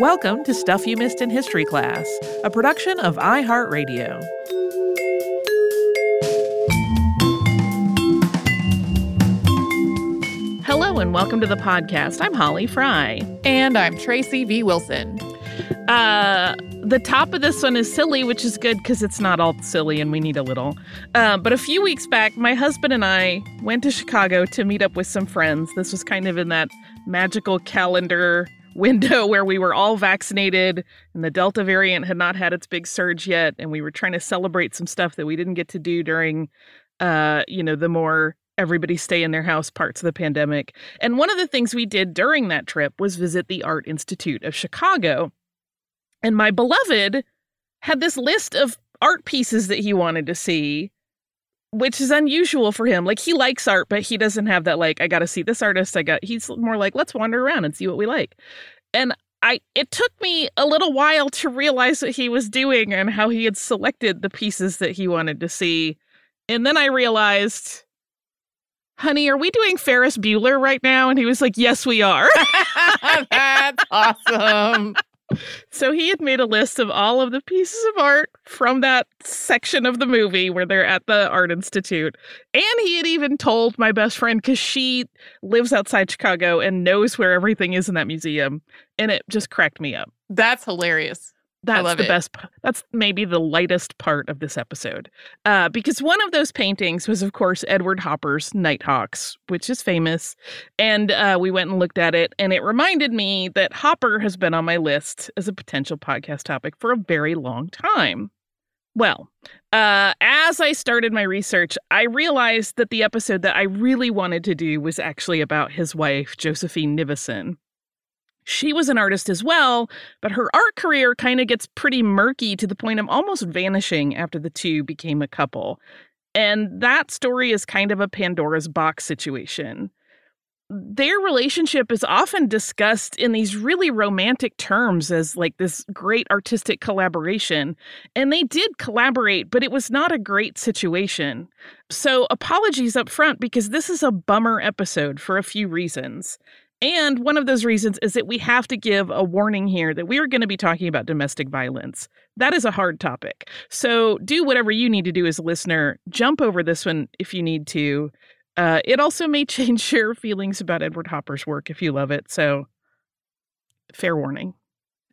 Welcome to Stuff You Missed in History Class, a production of iHeartRadio. Hello and welcome to the podcast. I'm Holly Fry. And I'm Tracy V. Wilson. Uh, the top of this one is silly, which is good because it's not all silly and we need a little. Uh, but a few weeks back, my husband and I went to Chicago to meet up with some friends. This was kind of in that magical calendar window where we were all vaccinated and the Delta variant had not had its big surge yet. And we were trying to celebrate some stuff that we didn't get to do during, uh, you know, the more everybody stay in their house parts of the pandemic. And one of the things we did during that trip was visit the Art Institute of Chicago. And my beloved had this list of art pieces that he wanted to see, which is unusual for him. Like he likes art, but he doesn't have that like I got to see this artist. I got he's more like let's wander around and see what we like. And I it took me a little while to realize what he was doing and how he had selected the pieces that he wanted to see. And then I realized honey, are we doing Ferris Bueller right now? And he was like, yes, we are. That's awesome. So he had made a list of all of the pieces of art from that section of the movie where they're at the Art Institute. And he had even told my best friend, because she lives outside Chicago and knows where everything is in that museum. And it just cracked me up. That's hilarious. That's the it. best. That's maybe the lightest part of this episode, uh, because one of those paintings was, of course, Edward Hopper's Nighthawks, which is famous, and uh, we went and looked at it, and it reminded me that Hopper has been on my list as a potential podcast topic for a very long time. Well, uh, as I started my research, I realized that the episode that I really wanted to do was actually about his wife, Josephine Nivison. She was an artist as well, but her art career kind of gets pretty murky to the point of almost vanishing after the two became a couple. And that story is kind of a Pandora's box situation. Their relationship is often discussed in these really romantic terms as like this great artistic collaboration. And they did collaborate, but it was not a great situation. So, apologies up front because this is a bummer episode for a few reasons. And one of those reasons is that we have to give a warning here that we are going to be talking about domestic violence. That is a hard topic. So do whatever you need to do as a listener. Jump over this one if you need to. Uh, it also may change your feelings about Edward Hopper's work if you love it. So fair warning.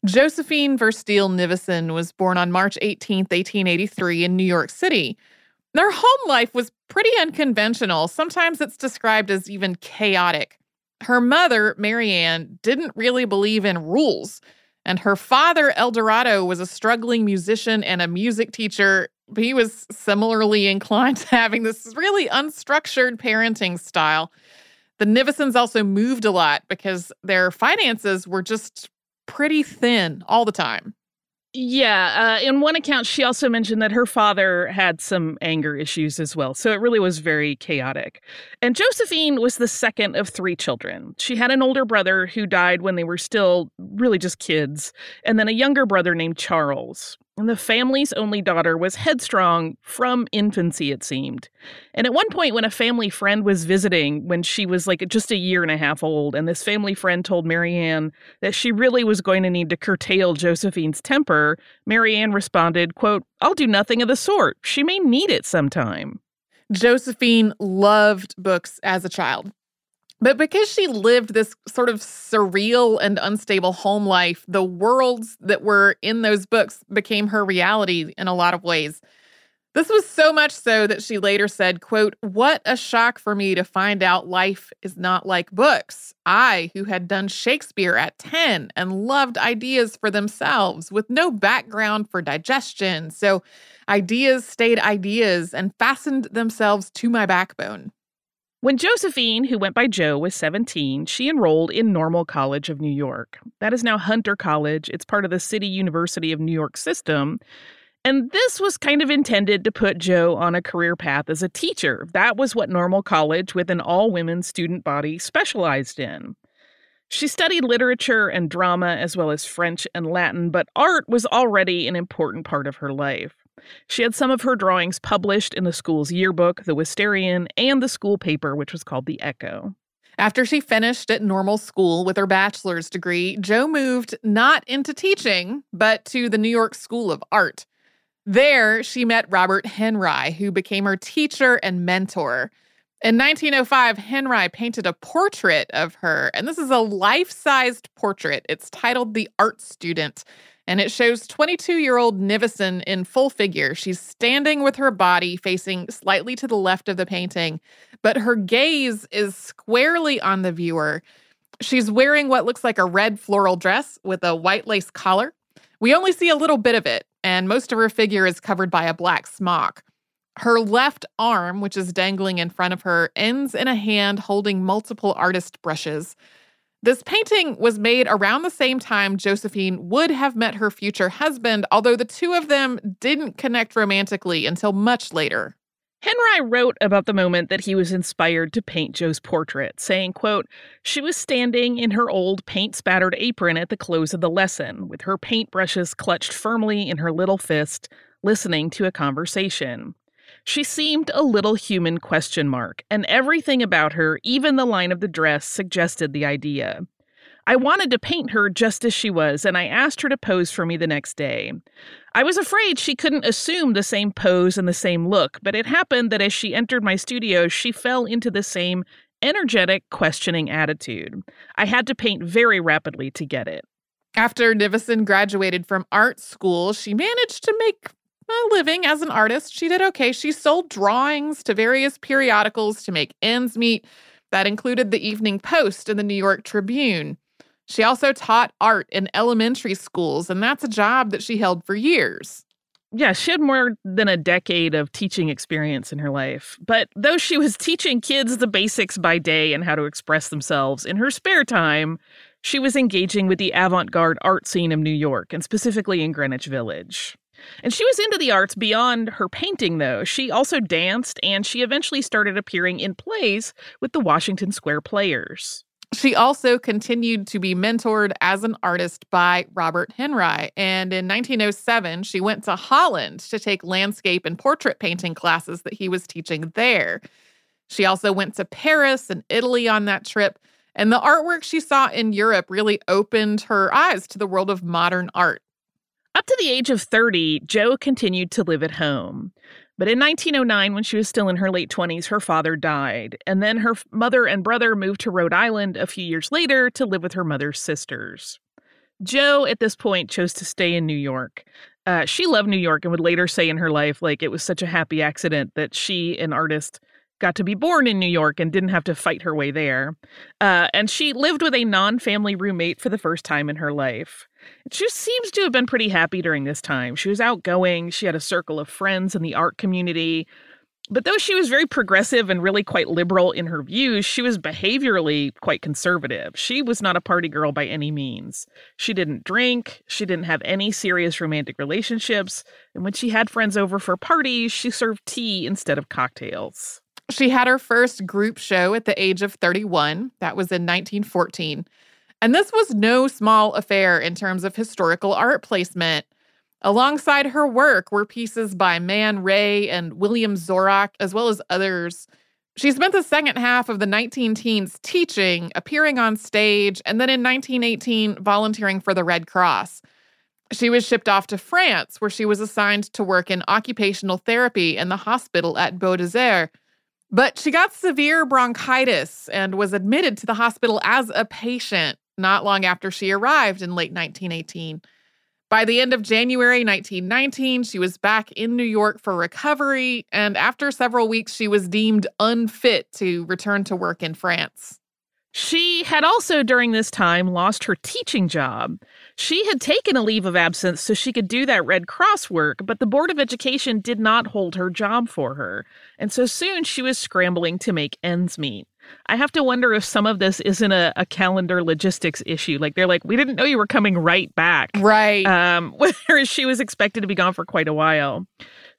Josephine Verstille Nivison was born on March 18th, 1883, in New York City. Their home life was pretty unconventional. Sometimes it's described as even chaotic. Her mother, Marianne, didn't really believe in rules. And her father, Eldorado, was a struggling musician and a music teacher. He was similarly inclined to having this really unstructured parenting style. The Nivisons also moved a lot because their finances were just pretty thin all the time. Yeah. Uh, in one account, she also mentioned that her father had some anger issues as well. So it really was very chaotic. And Josephine was the second of three children. She had an older brother who died when they were still really just kids, and then a younger brother named Charles. And the family's only daughter was headstrong from infancy, it seemed. And at one point, when a family friend was visiting, when she was like just a year and a half old, and this family friend told Marianne that she really was going to need to curtail Josephine's temper, Marianne responded, quote, I'll do nothing of the sort. She may need it sometime. Josephine loved books as a child. But because she lived this sort of surreal and unstable home life, the worlds that were in those books became her reality in a lot of ways. This was so much so that she later said, quote, "What a shock for me to find out life is not like books. I, who had done Shakespeare at 10 and loved ideas for themselves with no background for digestion. So ideas stayed ideas and fastened themselves to my backbone." When Josephine, who went by Jo, was 17, she enrolled in Normal College of New York. That is now Hunter College. It's part of the City University of New York system. And this was kind of intended to put Jo on a career path as a teacher. That was what Normal College, with an all women student body, specialized in. She studied literature and drama as well as French and Latin, but art was already an important part of her life. She had some of her drawings published in the school's yearbook, the Wistarion, and the school paper, which was called the Echo. After she finished at normal school with her bachelor's degree, Jo moved not into teaching, but to the New York School of Art. There, she met Robert Henri, who became her teacher and mentor. In 1905, Henri painted a portrait of her, and this is a life sized portrait. It's titled The Art Student, and it shows 22 year old Nivison in full figure. She's standing with her body facing slightly to the left of the painting, but her gaze is squarely on the viewer. She's wearing what looks like a red floral dress with a white lace collar. We only see a little bit of it, and most of her figure is covered by a black smock. Her left arm, which is dangling in front of her, ends in a hand holding multiple artist brushes. This painting was made around the same time Josephine would have met her future husband, although the two of them didn't connect romantically until much later. Henri wrote about the moment that he was inspired to paint Jo's portrait, saying, quote, She was standing in her old paint-spattered apron at the close of the lesson, with her paintbrushes clutched firmly in her little fist, listening to a conversation. She seemed a little human question mark, and everything about her, even the line of the dress, suggested the idea. I wanted to paint her just as she was, and I asked her to pose for me the next day. I was afraid she couldn't assume the same pose and the same look, but it happened that as she entered my studio, she fell into the same energetic, questioning attitude. I had to paint very rapidly to get it. After Nivison graduated from art school, she managed to make a living as an artist. She did okay. She sold drawings to various periodicals to make ends meet. That included the Evening Post and the New York Tribune. She also taught art in elementary schools, and that's a job that she held for years. Yeah, she had more than a decade of teaching experience in her life. But though she was teaching kids the basics by day and how to express themselves in her spare time, she was engaging with the avant garde art scene of New York, and specifically in Greenwich Village. And she was into the arts beyond her painting, though. She also danced, and she eventually started appearing in plays with the Washington Square Players. She also continued to be mentored as an artist by Robert Henri. And in 1907, she went to Holland to take landscape and portrait painting classes that he was teaching there. She also went to Paris and Italy on that trip. And the artwork she saw in Europe really opened her eyes to the world of modern art. Up to the age of 30, Jo continued to live at home. But in 1909, when she was still in her late 20s, her father died. And then her mother and brother moved to Rhode Island a few years later to live with her mother's sisters. Jo, at this point, chose to stay in New York. Uh, she loved New York and would later say in her life, like, it was such a happy accident that she, an artist, got to be born in New York and didn't have to fight her way there. Uh, and she lived with a non family roommate for the first time in her life. She seems to have been pretty happy during this time. She was outgoing, she had a circle of friends in the art community. But though she was very progressive and really quite liberal in her views, she was behaviorally quite conservative. She was not a party girl by any means. She didn't drink, she didn't have any serious romantic relationships, and when she had friends over for parties, she served tea instead of cocktails. She had her first group show at the age of 31. That was in 1914. And this was no small affair in terms of historical art placement. Alongside her work were pieces by Man Ray and William Zorach, as well as others. She spent the second half of the 19 teens teaching, appearing on stage, and then in 1918, volunteering for the Red Cross. She was shipped off to France, where she was assigned to work in occupational therapy in the hospital at Beaudesert, but she got severe bronchitis and was admitted to the hospital as a patient not long after she arrived in late 1918. By the end of January 1919, she was back in New York for recovery, and after several weeks, she was deemed unfit to return to work in France. She had also, during this time, lost her teaching job. She had taken a leave of absence so she could do that Red Cross work, but the Board of Education did not hold her job for her. And so soon she was scrambling to make ends meet. I have to wonder if some of this isn't a, a calendar logistics issue. Like they're like, we didn't know you were coming right back. Right. Um, whereas she was expected to be gone for quite a while.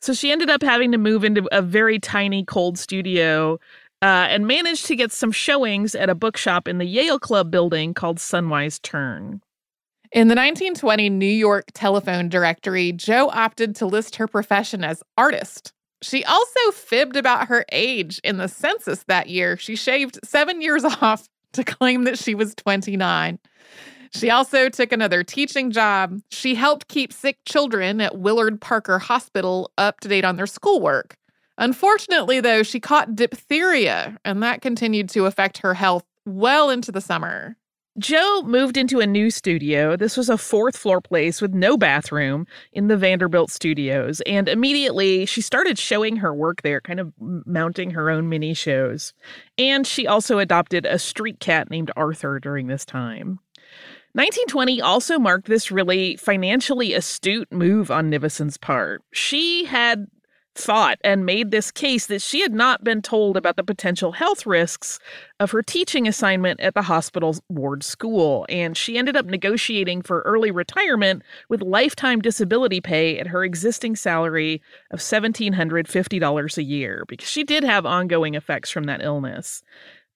So she ended up having to move into a very tiny cold studio uh, and managed to get some showings at a bookshop in the Yale Club building called Sunwise Turn. In the 1920 New York telephone directory, Jo opted to list her profession as artist. She also fibbed about her age in the census that year. She shaved seven years off to claim that she was 29. She also took another teaching job. She helped keep sick children at Willard Parker Hospital up to date on their schoolwork. Unfortunately, though, she caught diphtheria, and that continued to affect her health well into the summer. Jo moved into a new studio. This was a fourth floor place with no bathroom in the Vanderbilt studios. And immediately she started showing her work there, kind of mounting her own mini shows. And she also adopted a street cat named Arthur during this time. 1920 also marked this really financially astute move on Nivison's part. She had thought and made this case that she had not been told about the potential health risks of her teaching assignment at the hospital's ward school. And she ended up negotiating for early retirement with lifetime disability pay at her existing salary of $1,750 a year because she did have ongoing effects from that illness.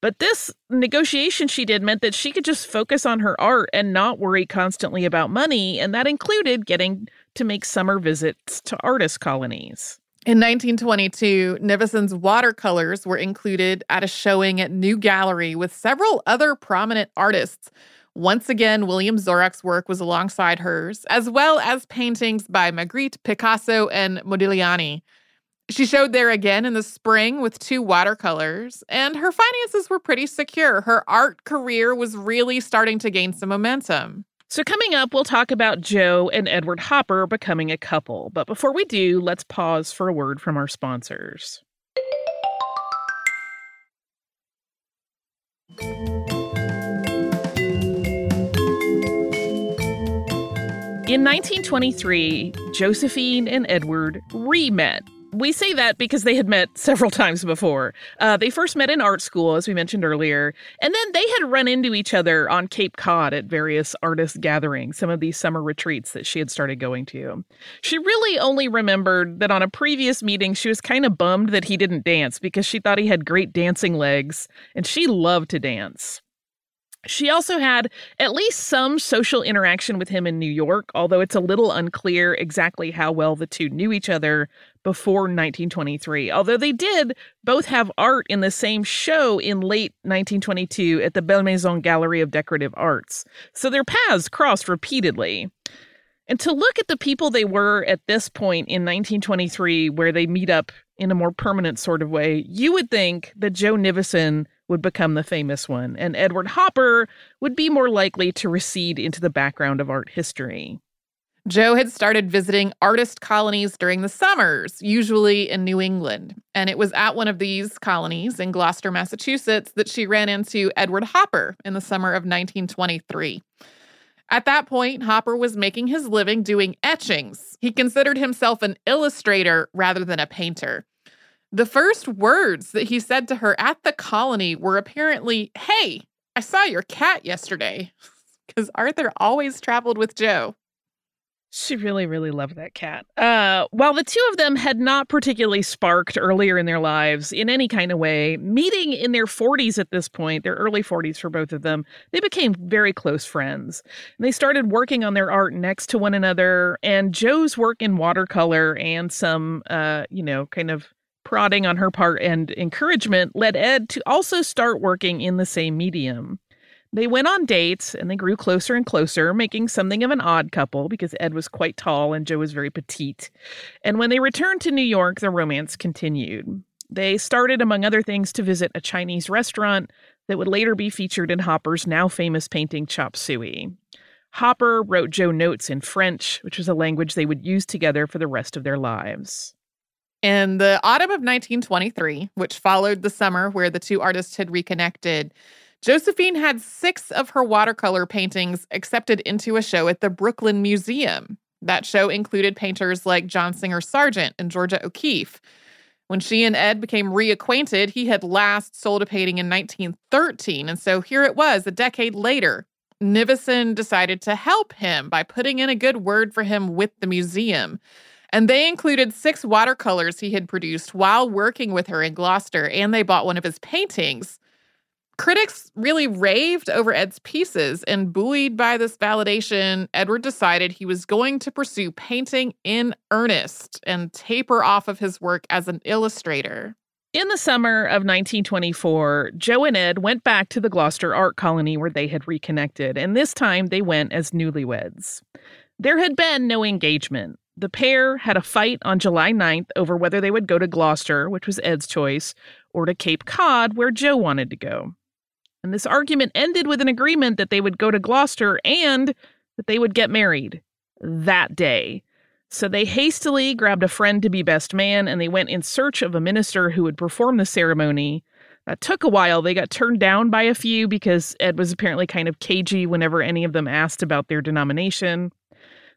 But this negotiation she did meant that she could just focus on her art and not worry constantly about money. And that included getting to make summer visits to artist colonies. In 1922, Nivison's watercolors were included at a showing at New Gallery with several other prominent artists. Once again, William Zorach's work was alongside hers, as well as paintings by Magritte, Picasso, and Modigliani. She showed there again in the spring with two watercolors, and her finances were pretty secure. Her art career was really starting to gain some momentum. So, coming up, we'll talk about Jo and Edward Hopper becoming a couple. But before we do, let's pause for a word from our sponsors. In 1923, Josephine and Edward re met we say that because they had met several times before. Uh, they first met in art school, as we mentioned earlier, and then they had run into each other on Cape Cod at various artist gatherings, some of these summer retreats that she had started going to. She really only remembered that on a previous meeting, she was kind of bummed that he didn't dance because she thought he had great dancing legs, and she loved to dance. She also had at least some social interaction with him in New York, although it's a little unclear exactly how well the two knew each other before 1923. Although they did both have art in the same show in late 1922 at the Belle Maison Gallery of Decorative Arts. So their paths crossed repeatedly. And to look at the people they were at this point in 1923, where they meet up in a more permanent sort of way, you would think that Jo Nivison would become the famous one, and Edward Hopper would be more likely to recede into the background of art history. Jo had started visiting artist colonies during the summers, usually in New England. And it was at one of these colonies in Gloucester, Massachusetts, that she ran into Edward Hopper in the summer of 1923. At that point, Hopper was making his living doing etchings. He considered himself an illustrator rather than a painter. The first words that he said to her at the colony were apparently, Hey, I saw your cat yesterday. Because Arthur always traveled with Jo. She really, really loved that cat. Uh, while the two of them had not particularly sparked earlier in their lives in any kind of way, meeting in their 40s at this point, their early 40s for both of them, they became very close friends. And they started working on their art next to one another. And Jo's work in watercolor and some, uh, you know, kind of prodding on her part and encouragement led Ed to also start working in the same medium. They went on dates and they grew closer and closer, making something of an odd couple because Ed was quite tall and Jo was very petite. And when they returned to New York, their romance continued. They started, among other things, to visit a Chinese restaurant that would later be featured in Hopper's now famous painting Chop Suey. Hopper wrote Jo notes in French, which was a language they would use together for the rest of their lives. In the autumn of 1923, which followed the summer where the two artists had reconnected, Josephine had six of her watercolor paintings accepted into a show at the Brooklyn Museum. That show included painters like John Singer Sargent and Georgia O'Keeffe. When she and Ed became reacquainted, he had last sold a painting in 1913. And so here it was, a decade later. Nivison decided to help him by putting in a good word for him with the museum. And they included six watercolors he had produced while working with her in Gloucester, and they bought one of his paintings. Critics really raved over Ed's pieces, and buoyed by this validation, Edward decided he was going to pursue painting in earnest and taper off of his work as an illustrator. In the summer of 1924, Jo and Ed went back to the Gloucester art colony where they had reconnected, and this time they went as newlyweds. There had been no engagement. The pair had a fight on July 9th over whether they would go to Gloucester, which was Ed's choice, or to Cape Cod, where Jo wanted to go. And this argument ended with an agreement that they would go to Gloucester and that they would get married that day. So they hastily grabbed a friend to be best man and they went in search of a minister who would perform the ceremony. That took a while. They got turned down by a few because Ed was apparently kind of cagey whenever any of them asked about their denomination.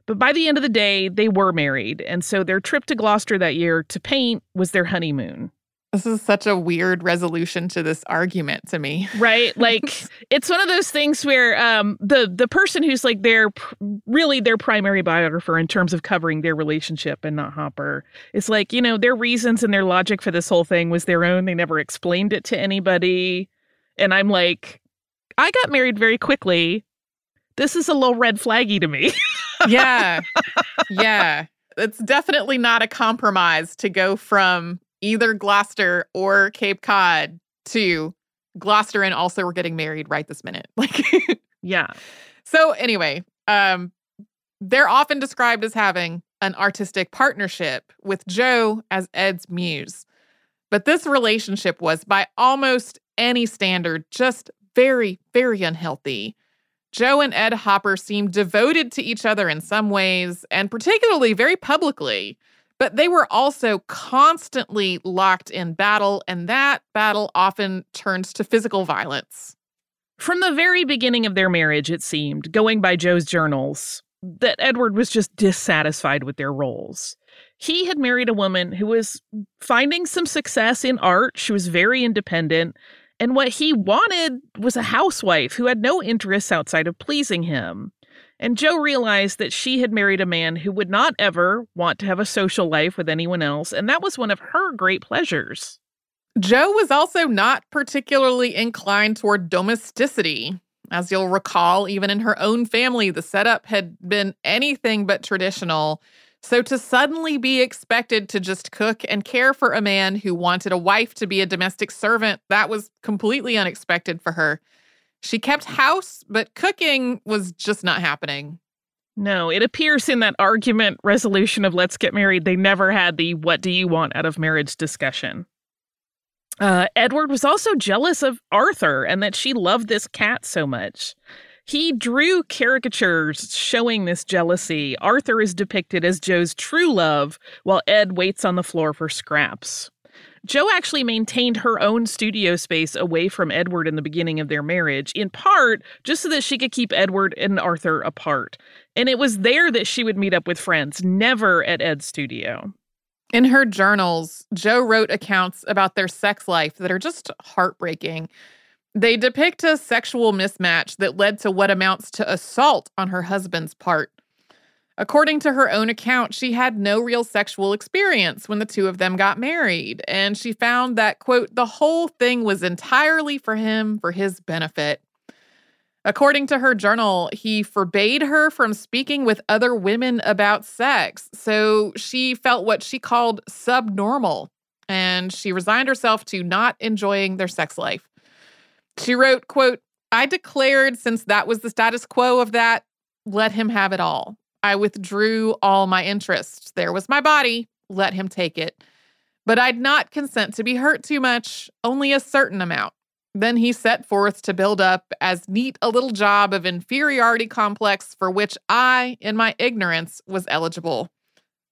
But by the end of the day, they were married. And so their trip to Gloucester that year to paint was their honeymoon. This is such a weird resolution to this argument to me. Right? Like it's one of those things where um the the person who's like their really their primary biographer in terms of covering their relationship and not Hopper is like, you know, their reasons and their logic for this whole thing was their own. They never explained it to anybody. And I'm like, I got married very quickly. This is a little red flaggy to me. yeah. Yeah. It's definitely not a compromise to go from either Gloucester or Cape Cod to Gloucester and also we're getting married right this minute. Like Yeah. So anyway, um they're often described as having an artistic partnership with Jo as Ed's muse. But this relationship was by almost any standard just very very unhealthy. Jo and Ed Hopper seemed devoted to each other in some ways and particularly very publicly. But they were also constantly locked in battle, and that battle often turns to physical violence. From the very beginning of their marriage, it seemed, going by Jo's journals, that Edward was just dissatisfied with their roles. He had married a woman who was finding some success in art. She was very independent. And what he wanted was a housewife who had no interests outside of pleasing him. And Jo realized that she had married a man who would not ever want to have a social life with anyone else, and that was one of her great pleasures. Jo was also not particularly inclined toward domesticity. As you'll recall, even in her own family, the setup had been anything but traditional. So to suddenly be expected to just cook and care for a man who wanted a wife to be a domestic servant, that was completely unexpected for her. She kept house, but cooking was just not happening. No, it appears in that argument resolution of let's get married, they never had the what do you want out of marriage discussion. Uh, Edward was also jealous of Arthur and that she loved this cat so much. He drew caricatures showing this jealousy. Arthur is depicted as Jo's true love, while Ed waits on the floor for scraps. Jo actually maintained her own studio space away from Edward in the beginning of their marriage, in part just so that she could keep Edward and Arthur apart. And it was there that she would meet up with friends, never at Ed's studio. In her journals, Jo wrote accounts about their sex life that are just heartbreaking. They depict a sexual mismatch that led to what amounts to assault on her husband's part. According to her own account, she had no real sexual experience when the two of them got married, and she found that, quote, the whole thing was entirely for him for his benefit. According to her journal, he forbade her from speaking with other women about sex, so she felt what she called subnormal, and she resigned herself to not enjoying their sex life. She wrote, quote, I declared since that was the status quo of that, let him have it all. I withdrew all my interests. There was my body. Let him take it. But I'd not consent to be hurt too much, only a certain amount. Then he set forth to build up as neat a little job of inferiority complex for which I, in my ignorance, was eligible.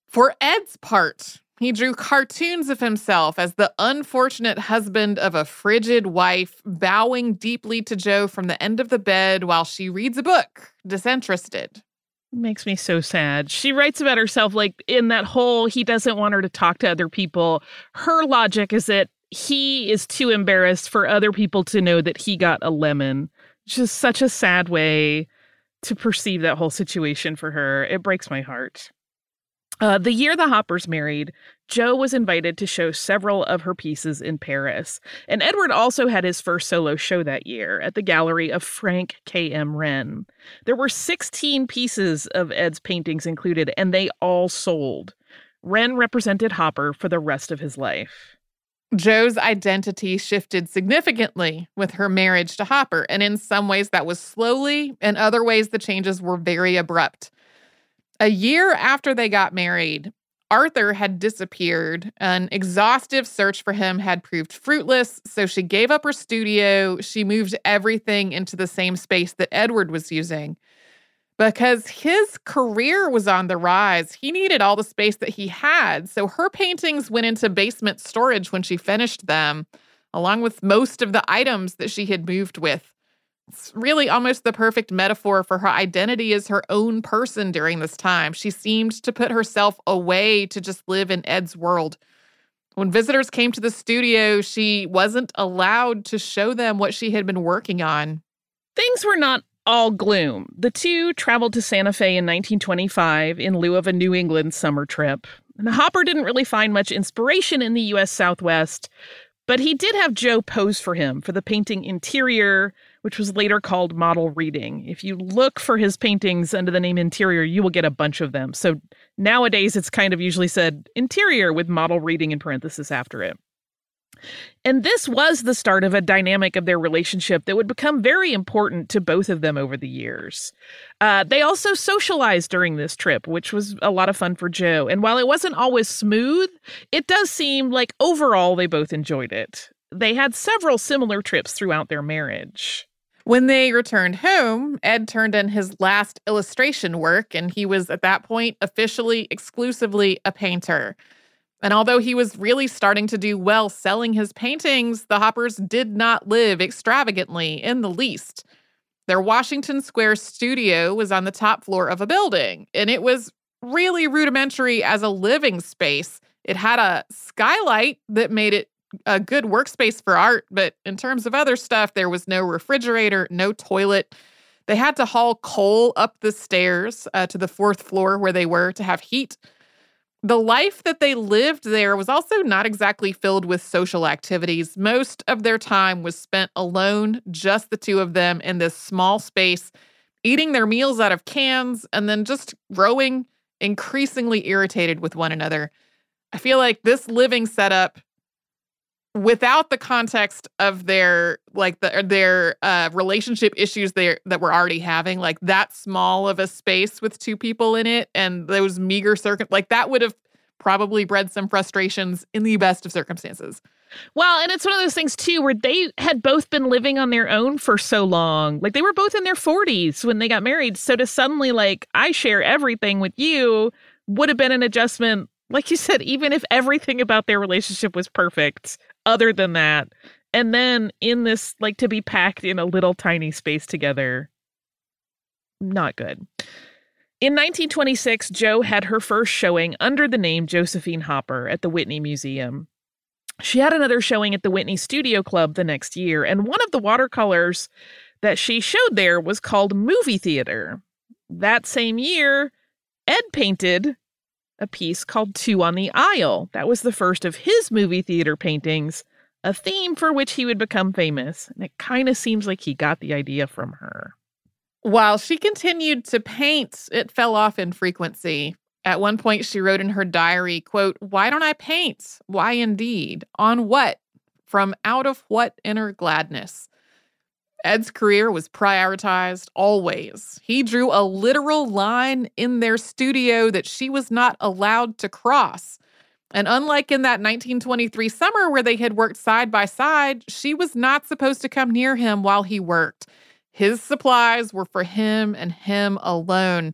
For Ed's part, he drew cartoons of himself as the unfortunate husband of a frigid wife, bowing deeply to Jo from the end of the bed while she reads a book, disinterested makes me so sad. She writes about herself like in that whole he doesn't want her to talk to other people. Her logic is that he is too embarrassed for other people to know that he got a lemon. Just such a sad way to perceive that whole situation for her. It breaks my heart. Uh, the year the Hoppers married, Jo was invited to show several of her pieces in Paris. And Edward also had his first solo show that year at the gallery of Frank K.M. Rehn. There were 16 pieces of Ed's paintings included, and they all sold. Rehn represented Hopper for the rest of his life. Jo's identity shifted significantly with her marriage to Hopper, and in some ways that was slowly, in other ways, the changes were very abrupt. A year after they got married, Arthur had disappeared. An exhaustive search for him had proved fruitless, so she gave up her studio. She moved everything into the same space that Edward was using because his career was on the rise. He needed all the space that he had. So her paintings went into basement storage when she finished them, along with most of the items that she had moved with. It's really almost the perfect metaphor for her identity as her own person during this time. She seemed to put herself away to just live in Ed's world. When visitors came to the studio, she wasn't allowed to show them what she had been working on. Things were not all gloom. The two traveled to Santa Fe in 1925 in lieu of a New England summer trip. And Hopper didn't really find much inspiration in the U.S. Southwest, but he did have Jo pose for him for the painting Interior, which was later called Model Reading. If you look for his paintings under the name Interior, you will get a bunch of them. So nowadays it's kind of usually said Interior with Model Reading in parenthesis after it. And this was the start of a dynamic of their relationship that would become very important to both of them over the years. Uh, they also socialized during this trip, which was a lot of fun for Jo. And while it wasn't always smooth, it does seem like overall they both enjoyed it. They had several similar trips throughout their marriage. When they returned home, Ed turned in his last illustration work, and he was at that point officially, exclusively a painter. And although he was really starting to do well selling his paintings, the Hoppers did not live extravagantly in the least. Their Washington Square studio was on the top floor of a building, and it was really rudimentary as a living space. It had a skylight that made it a good workspace for art, but in terms of other stuff, there was no refrigerator, no toilet. They had to haul coal up the stairs uh, to the fourth floor where they were to have heat the life that they lived there was also not exactly filled with social activities. Most of their time was spent alone, just the two of them in this small space, eating their meals out of cans and then just growing increasingly irritated with one another. I feel like this living setup without the context of their like the their uh relationship issues they that we're already having like that small of a space with two people in it and those meager circuit like that would have probably bred some frustrations in the best of circumstances. Well, and it's one of those things too where they had both been living on their own for so long. Like they were both in their 40s when they got married. So to suddenly like I share everything with you would have been an adjustment like you said, even if everything about their relationship was perfect, other than that. And then in this, like to be packed in a little tiny space together, not good. In 1926, Jo had her first showing under the name Josephine Hopper at the Whitney Museum. She had another showing at the Whitney Studio Club the next year, and one of the watercolors that she showed there was called Movie Theater. That same year, Ed painted a piece called Two on the Aisle. That was the first of his movie theater paintings, a theme for which he would become famous. And it kind of seems like he got the idea from her. While she continued to paint, it fell off in frequency. At one point, she wrote in her diary, quote, Why don't I paint? Why indeed? On what? From out of what inner gladness? Ed's career was prioritized always. He drew a literal line in their studio that she was not allowed to cross. And unlike in that 1923 summer where they had worked side by side, she was not supposed to come near him while he worked. His supplies were for him and him alone.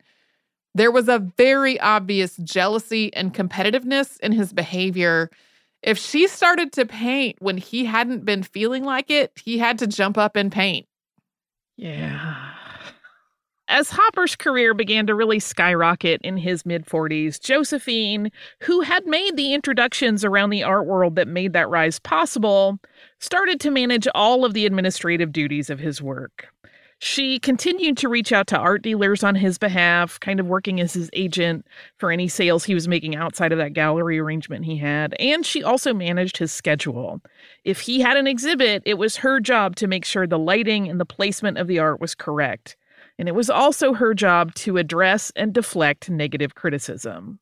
There was a very obvious jealousy and competitiveness in his behavior if she started to paint when he hadn't been feeling like it, he had to jump up and paint. Yeah. As Hopper's career began to really skyrocket in his mid 40s, Josephine, who had made the introductions around the art world that made that rise possible, started to manage all of the administrative duties of his work. She continued to reach out to art dealers on his behalf, kind of working as his agent for any sales he was making outside of that gallery arrangement he had. And she also managed his schedule. If he had an exhibit, it was her job to make sure the lighting and the placement of the art was correct. And it was also her job to address and deflect negative criticism.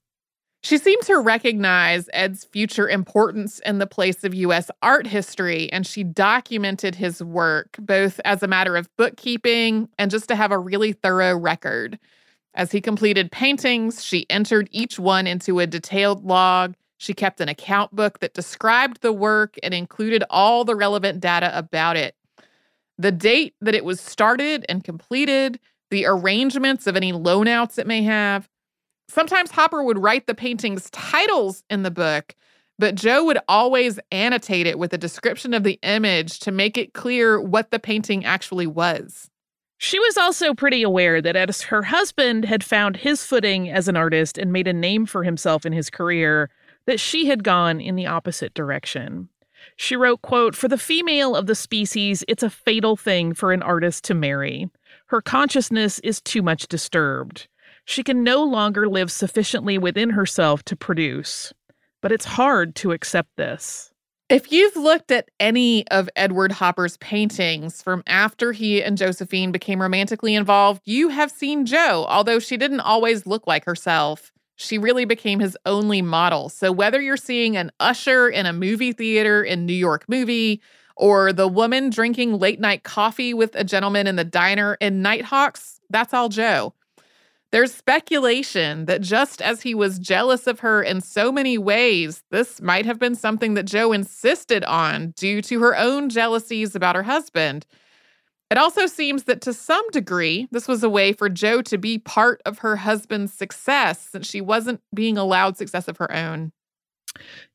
She seemed to recognize Ed's future importance in the place of U.S. art history, and she documented his work both as a matter of bookkeeping and just to have a really thorough record. As he completed paintings, she entered each one into a detailed log. She kept an account book that described the work and included all the relevant data about it. The date that it was started and completed, the arrangements of any loanouts it may have, Sometimes Hopper would write the painting's titles in the book, but Jo would always annotate it with a description of the image to make it clear what the painting actually was. She was also pretty aware that as her husband had found his footing as an artist and made a name for himself in his career, that she had gone in the opposite direction. She wrote, quote, For the female of the species, it's a fatal thing for an artist to marry. Her consciousness is too much disturbed. She can no longer live sufficiently within herself to produce. But it's hard to accept this. If you've looked at any of Edward Hopper's paintings from after he and Josephine became romantically involved, you have seen Jo, although she didn't always look like herself. She really became his only model. So whether you're seeing an usher in a movie theater in New York movie, or the woman drinking late night coffee with a gentleman in the diner in Nighthawks, that's all Jo. There's speculation that just as he was jealous of her in so many ways, this might have been something that Jo insisted on due to her own jealousies about her husband. It also seems that to some degree, this was a way for Jo to be part of her husband's success since she wasn't being allowed success of her own.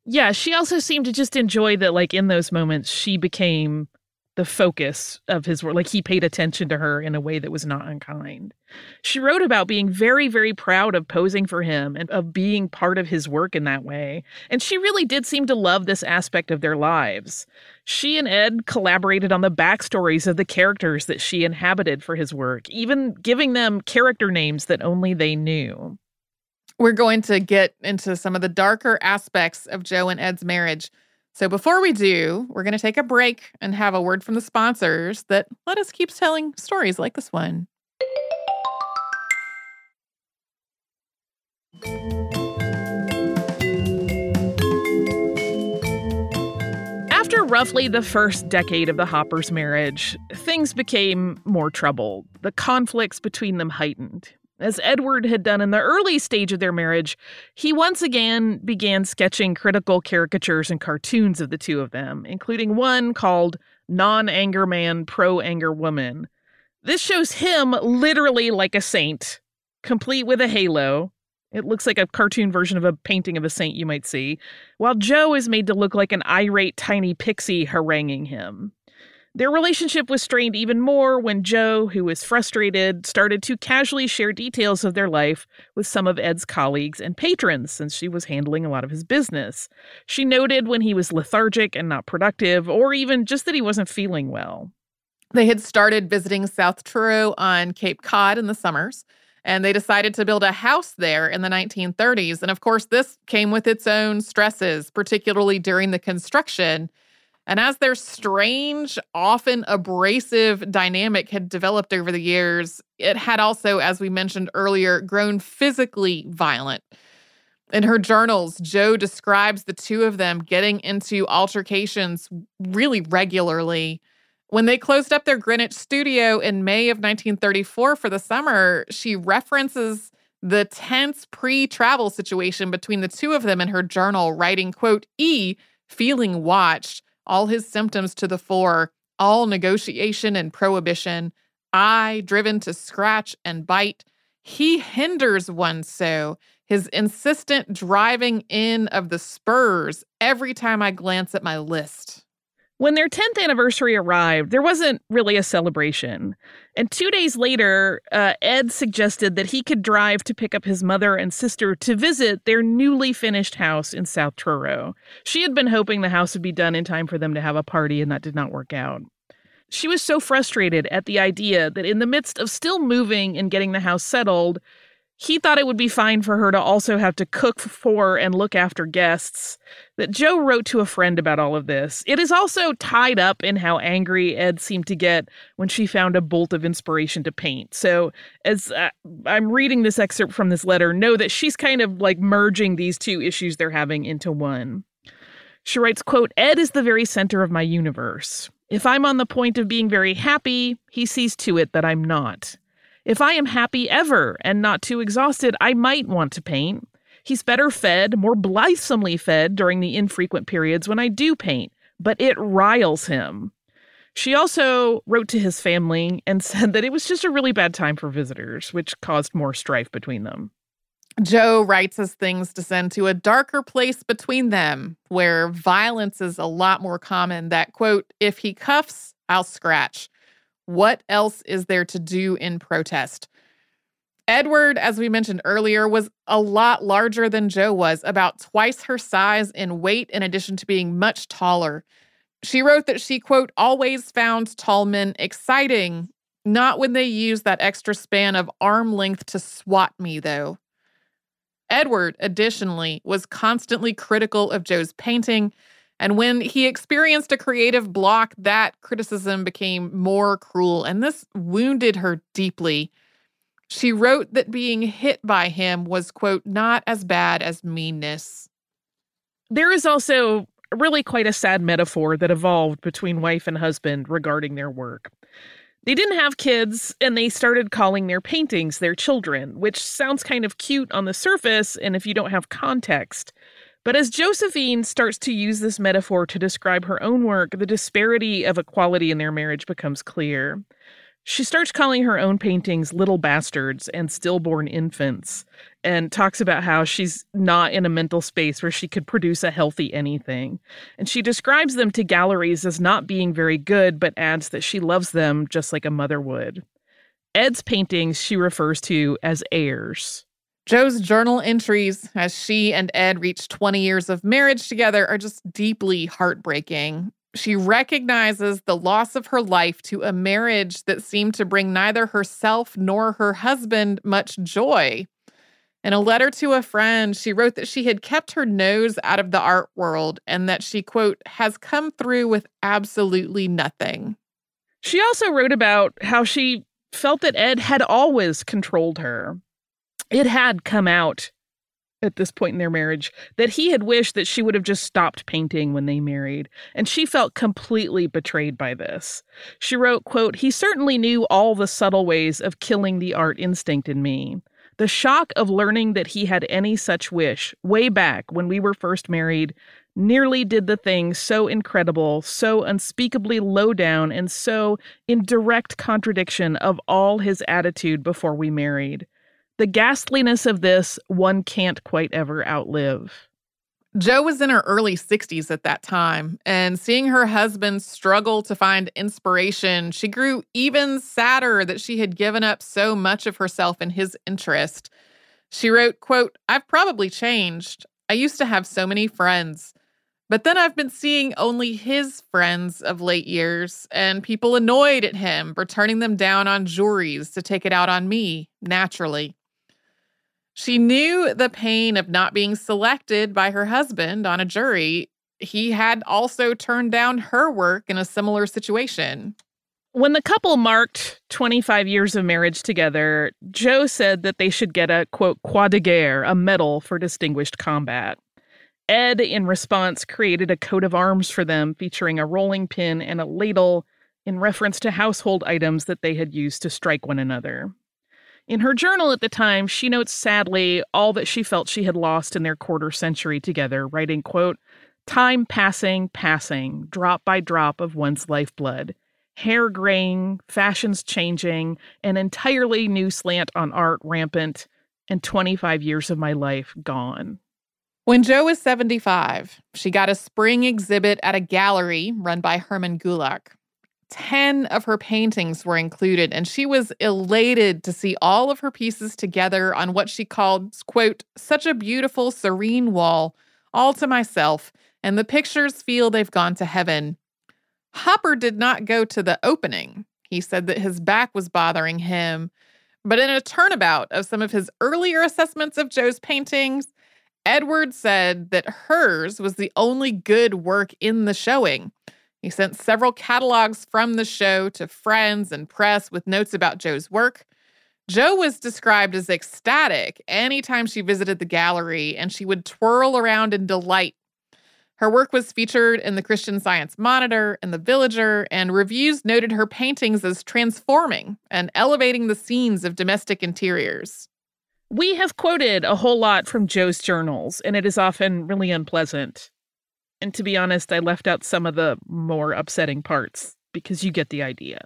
Yeah, she also seemed to just enjoy that, like, in those moments, she became the focus of his work. Like he paid attention to her in a way that was not unkind. She wrote about being very, very proud of posing for him and of being part of his work in that way. And she really did seem to love this aspect of their lives. She and Ed collaborated on the backstories of the characters that she inhabited for his work, even giving them character names that only they knew. We're going to get into some of the darker aspects of Jo and Ed's marriage. So before we do, we're going to take a break and have a word from the sponsors that let us keep telling stories like this one. After roughly the first decade of the Hoppers' marriage, things became more troubled. The conflicts between them heightened. As Edward had done in the early stage of their marriage, he once again began sketching critical caricatures and cartoons of the two of them, including one called Non Anger Man, Pro Anger Woman. This shows him literally like a saint, complete with a halo. It looks like a cartoon version of a painting of a saint you might see, while Jo is made to look like an irate tiny pixie haranguing him. Their relationship was strained even more when Jo, who was frustrated, started to casually share details of their life with some of Ed's colleagues and patrons since she was handling a lot of his business. She noted when he was lethargic and not productive, or even just that he wasn't feeling well. They had started visiting South Truro on Cape Cod in the summers, and they decided to build a house there in the 1930s. And of course, this came with its own stresses, particularly during the construction and as their strange, often abrasive dynamic had developed over the years, it had also, as we mentioned earlier, grown physically violent. In her journals, Jo describes the two of them getting into altercations really regularly. When they closed up their Greenwich studio in May of 1934 for the summer, she references the tense pre-travel situation between the two of them in her journal, writing, quote, E, feeling watched, all his symptoms to the fore, all negotiation and prohibition, I driven to scratch and bite. He hinders one so, his insistent driving in of the spurs every time I glance at my list. When their 10th anniversary arrived, there wasn't really a celebration. And two days later, uh, Ed suggested that he could drive to pick up his mother and sister to visit their newly finished house in South Truro. She had been hoping the house would be done in time for them to have a party, and that did not work out. She was so frustrated at the idea that in the midst of still moving and getting the house settled, he thought it would be fine for her to also have to cook for and look after guests. That Jo wrote to a friend about all of this. It is also tied up in how angry Ed seemed to get when she found a bolt of inspiration to paint. So, as uh, I'm reading this excerpt from this letter, know that she's kind of like merging these two issues they're having into one. She writes, quote, Ed is the very center of my universe. If I'm on the point of being very happy, he sees to it that I'm not. If I am happy ever and not too exhausted, I might want to paint. He's better fed, more blithesomely fed during the infrequent periods when I do paint, but it riles him. She also wrote to his family and said that it was just a really bad time for visitors, which caused more strife between them. Jo writes as things descend to a darker place between them, where violence is a lot more common. That quote, if he cuffs, I'll scratch. What else is there to do in protest? Edward, as we mentioned earlier, was a lot larger than Jo was, about twice her size in weight, in addition to being much taller. She wrote that she, quote, always found tall men exciting, not when they used that extra span of arm length to swat me, though. Edward, additionally, was constantly critical of Jo's painting and when he experienced a creative block, that criticism became more cruel, and this wounded her deeply. She wrote that being hit by him was, quote, not as bad as meanness. There is also really quite a sad metaphor that evolved between wife and husband regarding their work. They didn't have kids, and they started calling their paintings their children, which sounds kind of cute on the surface and if you don't have context. But as Josephine starts to use this metaphor to describe her own work, the disparity of equality in their marriage becomes clear. She starts calling her own paintings little bastards and stillborn infants, and talks about how she's not in a mental space where she could produce a healthy anything. And she describes them to galleries as not being very good, but adds that she loves them just like a mother would. Ed's paintings she refers to as heirs. Jo's journal entries as she and Ed reach 20 years of marriage together are just deeply heartbreaking. She recognizes the loss of her life to a marriage that seemed to bring neither herself nor her husband much joy. In a letter to a friend, she wrote that she had kept her nose out of the art world and that she, quote, has come through with absolutely nothing. She also wrote about how she felt that Ed had always controlled her it had come out at this point in their marriage that he had wished that she would have just stopped painting when they married and she felt completely betrayed by this. She wrote quote he certainly knew all the subtle ways of killing the art instinct in me. The shock of learning that he had any such wish way back when we were first married nearly did the thing so incredible so unspeakably low down and so in direct contradiction of all his attitude before we married the ghastliness of this one can't quite ever outlive. Jo was in her early 60s at that time, and seeing her husband struggle to find inspiration, she grew even sadder that she had given up so much of herself in his interest. She wrote, quote, I've probably changed. I used to have so many friends. But then I've been seeing only his friends of late years and people annoyed at him for turning them down on juries to take it out on me, naturally. She knew the pain of not being selected by her husband on a jury. He had also turned down her work in a similar situation. When the couple marked 25 years of marriage together, Jo said that they should get a quote croix de guerre, a medal for distinguished combat. Ed, in response, created a coat of arms for them featuring a rolling pin and a ladle in reference to household items that they had used to strike one another. In her journal at the time, she notes sadly all that she felt she had lost in their quarter century together, writing, quote, Time passing, passing, drop by drop of one's lifeblood. Hair graying, fashions changing, an entirely new slant on art rampant, and 25 years of my life gone. When Jo was 75, she got a spring exhibit at a gallery run by Herman Gulak. 10 of her paintings were included, and she was elated to see all of her pieces together on what she called, quote, such a beautiful, serene wall, all to myself, and the pictures feel they've gone to heaven. Hopper did not go to the opening. He said that his back was bothering him. But in a turnabout of some of his earlier assessments of Jo's paintings, Edward said that hers was the only good work in the showing. He sent several catalogs from the show to friends and press with notes about Jo's work. Jo was described as ecstatic anytime she visited the gallery, and she would twirl around in delight. Her work was featured in the Christian Science Monitor and the Villager, and reviews noted her paintings as transforming and elevating the scenes of domestic interiors. We have quoted a whole lot from Jo's journals, and it is often really unpleasant. And to be honest, I left out some of the more upsetting parts because you get the idea.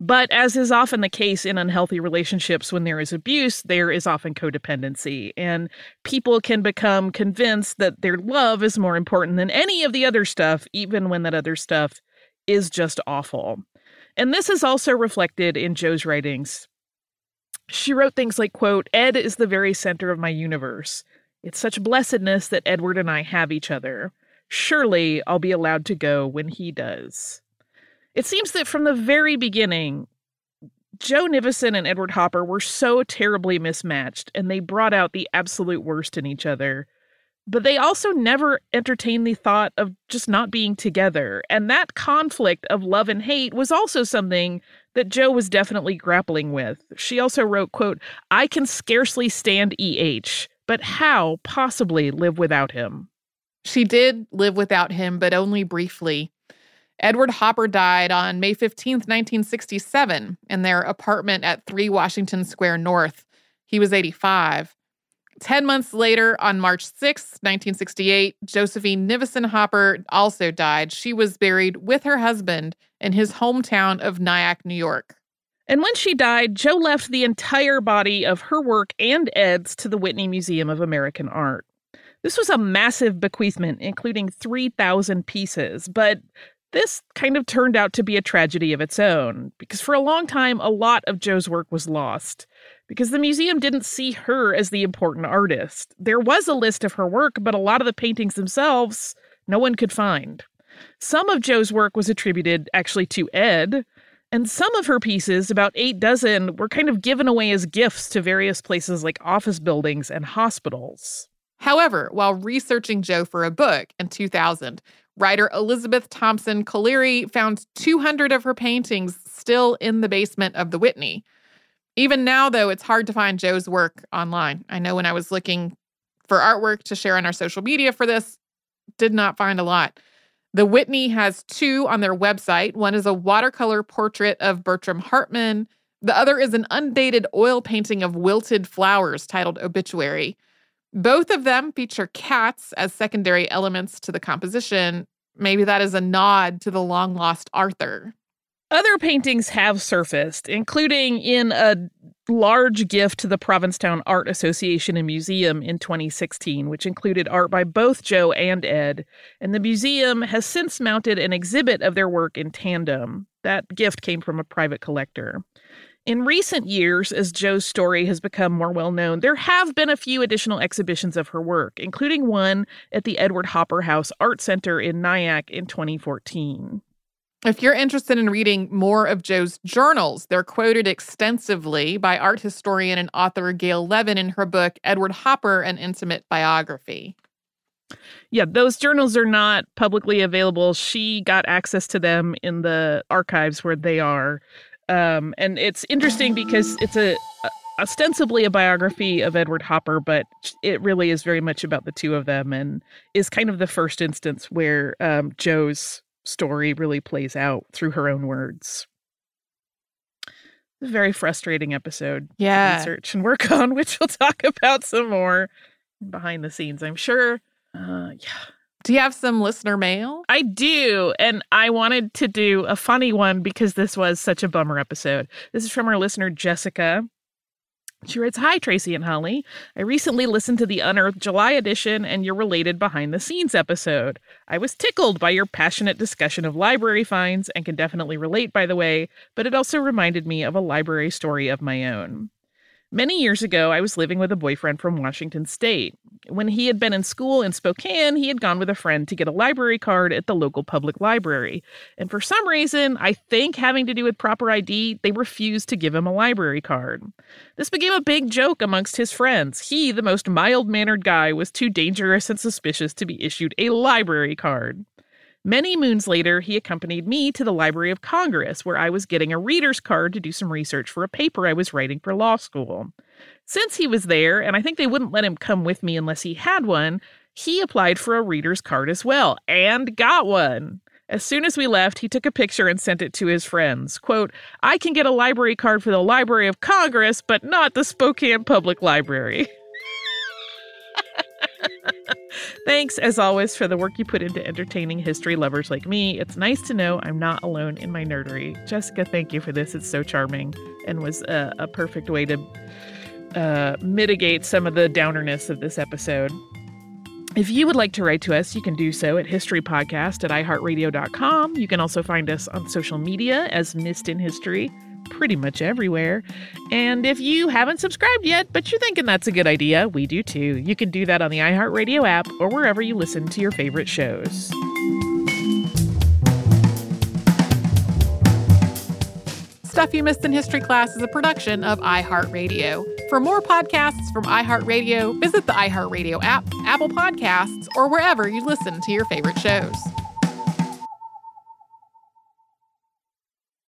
But as is often the case in unhealthy relationships, when there is abuse, there is often codependency. And people can become convinced that their love is more important than any of the other stuff, even when that other stuff is just awful. And this is also reflected in Jo's writings. She wrote things like, quote, Ed is the very center of my universe. It's such blessedness that Edward and I have each other. Surely I'll be allowed to go when he does. It seems that from the very beginning, Jo Nivison and Edward Hopper were so terribly mismatched, and they brought out the absolute worst in each other. But they also never entertained the thought of just not being together. And that conflict of love and hate was also something that Jo was definitely grappling with. She also wrote, quote, I can scarcely stand EH, but how possibly live without him? She did live without him, but only briefly. Edward Hopper died on May 15, 1967, in their apartment at 3 Washington Square North. He was 85. Ten months later, on March 6, 1968, Josephine Nivison Hopper also died. She was buried with her husband in his hometown of Nyack, New York. And when she died, Jo left the entire body of her work and Ed's to the Whitney Museum of American Art. This was a massive bequeathment, including 3,000 pieces, but this kind of turned out to be a tragedy of its own, because for a long time, a lot of Jo's work was lost, because the museum didn't see her as the important artist. There was a list of her work, but a lot of the paintings themselves, no one could find. Some of Jo's work was attributed actually to Ed, and some of her pieces, about eight dozen, were kind of given away as gifts to various places like office buildings and hospitals. However, while researching Jo for a book in 2000, Writer Elizabeth Thompson Colleary found 200 of her paintings still in the basement of the Whitney. Even now, though, it's hard to find Jo's work online. I know when I was looking for artwork to share on our social media for this, did not find a lot. The Whitney has two on their website. One is a watercolor portrait of Bertram Hartman. The other is an undated oil painting of wilted flowers titled Obituary. Both of them feature cats as secondary elements to the composition. Maybe that is a nod to the long lost Arthur. Other paintings have surfaced, including in a large gift to the Provincetown Art Association and Museum in 2016, which included art by both Jo and Ed. And the museum has since mounted an exhibit of their work in tandem. That gift came from a private collector. In recent years, as Jo's story has become more well known, there have been a few additional exhibitions of her work, including one at the Edward Hopper House Art Center in Nyack in 2014. If you're interested in reading more of Jo's journals, they're quoted extensively by art historian and author Gail Levin in her book, Edward Hopper An Intimate Biography. Yeah, those journals are not publicly available. She got access to them in the archives where they are. Um, and it's interesting because it's a, a ostensibly a biography of Edward Hopper, but it really is very much about the two of them and is kind of the first instance where um, Jo's story really plays out through her own words. A very frustrating episode. Yeah. research and work on, which we'll talk about some more behind the scenes, I'm sure. Uh, yeah. Do you have some listener mail? I do. And I wanted to do a funny one because this was such a bummer episode. This is from our listener, Jessica. She writes Hi, Tracy and Holly. I recently listened to the Unearthed July edition and your related behind the scenes episode. I was tickled by your passionate discussion of library finds and can definitely relate, by the way, but it also reminded me of a library story of my own. Many years ago, I was living with a boyfriend from Washington State. When he had been in school in Spokane, he had gone with a friend to get a library card at the local public library. And for some reason, I think having to do with proper ID, they refused to give him a library card. This became a big joke amongst his friends. He, the most mild mannered guy, was too dangerous and suspicious to be issued a library card. Many moons later, he accompanied me to the Library of Congress, where I was getting a reader's card to do some research for a paper I was writing for law school. Since he was there, and I think they wouldn't let him come with me unless he had one, he applied for a reader's card as well and got one. As soon as we left, he took a picture and sent it to his friends. Quote, I can get a library card for the Library of Congress, but not the Spokane Public Library. Thanks, as always, for the work you put into entertaining history lovers like me. It's nice to know I'm not alone in my nerdery. Jessica, thank you for this. It's so charming and was a, a perfect way to uh, mitigate some of the downerness of this episode. If you would like to write to us, you can do so at historypodcast at iheartradio.com. You can also find us on social media as Missed in History pretty much everywhere. And if you haven't subscribed yet, but you're thinking that's a good idea, we do too. You can do that on the iHeartRadio app or wherever you listen to your favorite shows. Stuff You Missed in History Class is a production of iHeartRadio. For more podcasts from iHeartRadio, visit the iHeartRadio app, Apple Podcasts, or wherever you listen to your favorite shows.